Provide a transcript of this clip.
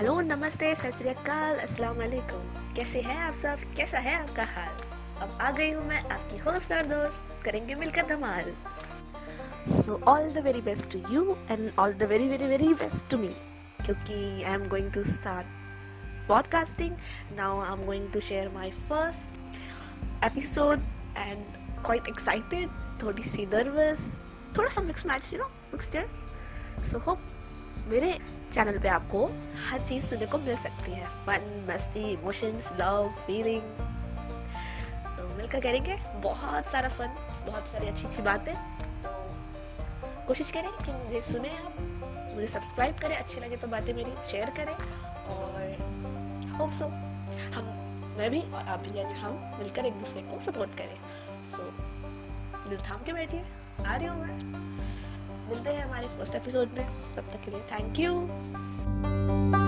Hello, नमस्ते, सत श्री अकाल अस्सलाम वालेकुम कैसे हैं आप सब? कैसा है आपका हाल? अब आ गई हूँ मैं आपकी होस्ट और दोस्त। करेंगे मिलकर धमाल। So all the very best to you and all the very very very best to me क्योंकि I am going to start podcasting. Now i'm going to share my first episode and quite excited, थोड़ी सी nervous थोड़ा सा mix match you know mixture so hope मेरे channel पे आपको हर चीज़ सुनने को मिल सकती है। फन मस्ती इमोशंस लव फीलिंग तो मिलकर करेंगे बहुत सारा फन बहुत सारी अच्छी अच्छी बातें। तो कोशिश करें कि मुझे सुने आप मुझे सब्सक्राइब करें अच्छी लगे तो बातें मेरी शेयर करें। और होप सो हम मैं भी और आप भी यानी हम मिलकर एक दूसरे को सपोर्ट करें। सो so, दिल थाम के बैठिए आ रही हूँ मैं। मिलते हैं हमारे फ़र्स्ट एपिसोड में। तब तक के लिए थैंक यू